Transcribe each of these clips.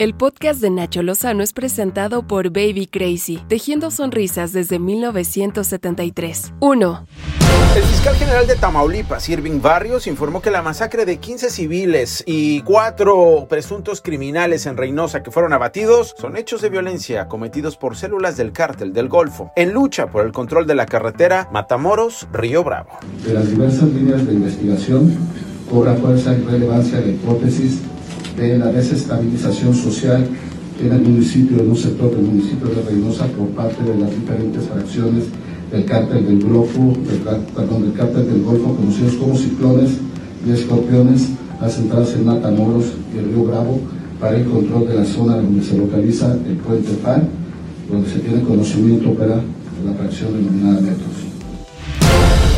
El podcast de Nacho Lozano es presentado por Baby Crazy, tejiendo sonrisas desde 1973. 1. El fiscal general de Tamaulipas, Irving Barrios, informó que la masacre de 15 civiles y cuatro presuntos criminales en Reynosa que fueron abatidos son hechos de violencia cometidos por células del cártel del Golfo en lucha por el control de la carretera Matamoros-Río Bravo. De las diversas líneas de investigación cobra fuerza y relevancia la hipótesis de la desestabilización social en el municipio, en un sector del municipio de Reynosa por parte de las diferentes fracciones del cártel del Golfo, del, perdón, del cártel del Golfo, conocidos como ciclones y escorpiones, las entradas en Matamoros y el Río Bravo para el control de la zona donde se localiza el puente FAN, donde se tiene conocimiento para la fracción denominada metros.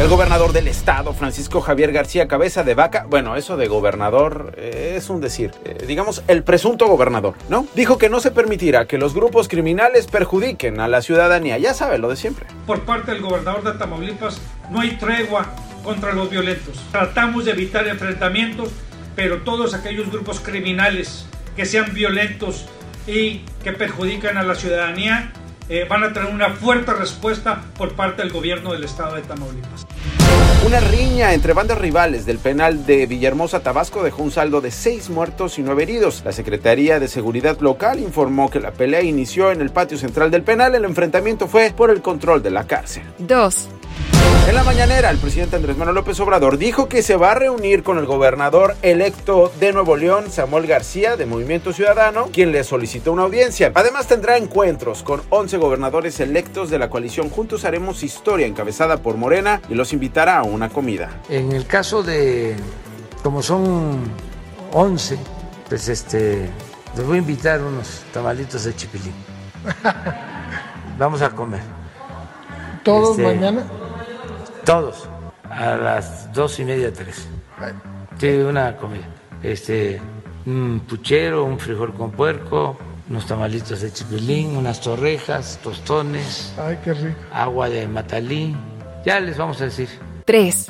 El gobernador del estado, Francisco Javier García Cabeza de Vaca, bueno, eso de gobernador eh, es un decir, eh, digamos el presunto gobernador, ¿no? Dijo que no se permitirá que los grupos criminales perjudiquen a la ciudadanía, ya sabe lo de siempre. Por parte del gobernador de Tamaulipas no hay tregua contra los violentos. Tratamos de evitar enfrentamientos, pero todos aquellos grupos criminales que sean violentos y que perjudican a la ciudadanía eh, van a tener una fuerte respuesta por parte del gobierno del estado de Tamaulipas. Una riña entre bandas rivales del penal de Villahermosa, Tabasco, dejó un saldo de seis muertos y nueve heridos. La Secretaría de Seguridad Local informó que la pelea inició en el patio central del penal. El enfrentamiento fue por el control de la cárcel. 2. En la mañanera, el presidente Andrés Manuel López Obrador dijo que se va a reunir con el gobernador electo de Nuevo León, Samuel García, de Movimiento Ciudadano, quien le solicitó una audiencia. Además, tendrá encuentros con 11 gobernadores electos de la coalición Juntos Haremos Historia, encabezada por Morena, y los invitará a una comida. En el caso de, como son 11, pues este, les voy a invitar unos tamalitos de chipilín. Vamos a comer. ¿Todos Este, mañana? Todos, a las dos y media, tres. Sí, una comida. Este, un puchero, un frijol con puerco, unos tamalitos de chipilín, unas torrejas, tostones, Ay, qué rico. agua de matalí. Ya les vamos a decir. 3.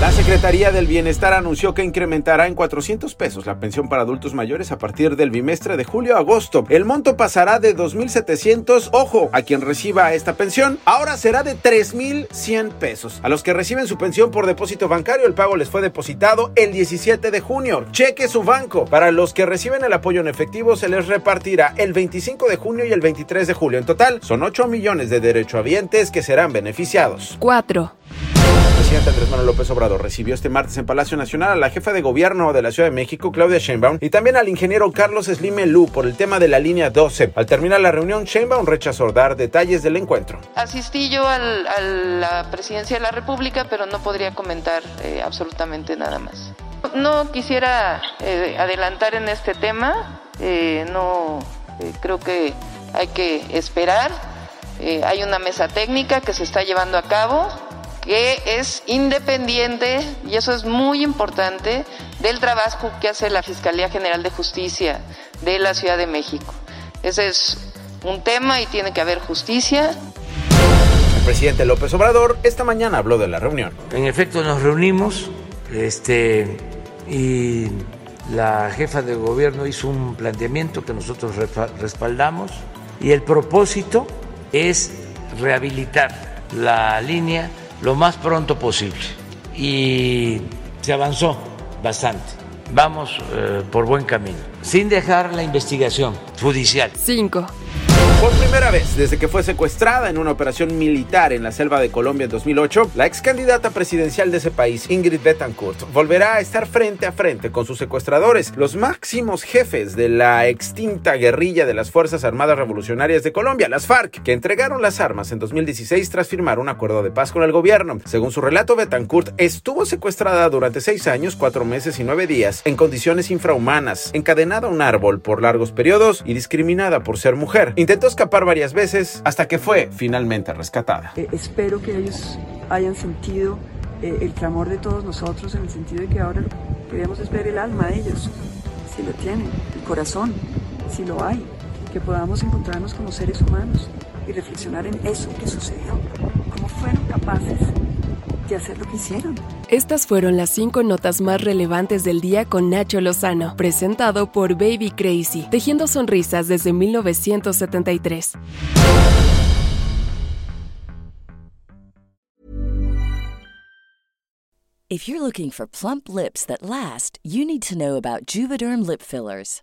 La Secretaría del Bienestar anunció que incrementará en 400 pesos la pensión para adultos mayores a partir del bimestre de julio a agosto. El monto pasará de 2.700, ojo, a quien reciba esta pensión, ahora será de 3.100 pesos. A los que reciben su pensión por depósito bancario, el pago les fue depositado el 17 de junio. Cheque su banco. Para los que reciben el apoyo en efectivo, se les repartirá el 25 de junio y el 23 de julio. En total, son 8 millones de derechohabientes que serán beneficiados. 4. Presidente Andrés Manuel López Obrador recibió este martes en Palacio Nacional a la jefa de gobierno de la Ciudad de México, Claudia Sheinbaum, y también al ingeniero Carlos Slim Lu por el tema de la línea 12. Al terminar la reunión, Sheinbaum rechazó dar detalles del encuentro. Asistí yo al- a la presidencia de la República, pero no podría comentar eh, absolutamente nada más. No quisiera eh, adelantar en este tema, eh, no creo que hay que esperar. Hay una mesa técnica que se está llevando a cabo que es independiente, y eso es muy importante, del trabajo que hace la Fiscalía General de Justicia de la Ciudad de México. Ese es un tema y tiene que haber justicia. El presidente López Obrador esta mañana habló de la reunión. En efecto, nos reunimos este, y la jefa de gobierno hizo un planteamiento que nosotros respaldamos y el propósito es rehabilitar la línea lo más pronto posible. Y se avanzó bastante. Vamos eh, por buen camino, sin dejar la investigación judicial. 5. Por primera vez desde que fue secuestrada en una operación militar en la selva de Colombia en 2008, la ex candidata presidencial de ese país, Ingrid Betancourt, volverá a estar frente a frente con sus secuestradores, los máximos jefes de la extinta guerrilla de las Fuerzas Armadas Revolucionarias de Colombia, las FARC, que entregaron las armas en 2016 tras firmar un acuerdo de paz con el gobierno. Según su relato, Betancourt estuvo secuestrada durante seis años, cuatro meses y nueve días, en condiciones infrahumanas, encadenada a un árbol por largos periodos y discriminada por ser mujer. Intentó escapar varias veces hasta que fue finalmente rescatada. Eh, espero que ellos hayan sentido eh, el clamor de todos nosotros en el sentido de que ahora queremos es ver el alma de ellos, si lo tienen, el corazón, si lo hay, que podamos encontrarnos como seres humanos y reflexionar en eso que sucedió, cómo fueron capaces de hacer lo que hicieron. Estas fueron las cinco notas más relevantes del día con Nacho Lozano, presentado por Baby Crazy, tejiendo sonrisas desde 1973. If you're looking for plump lips that last, you need to know about Juvederm lip fillers.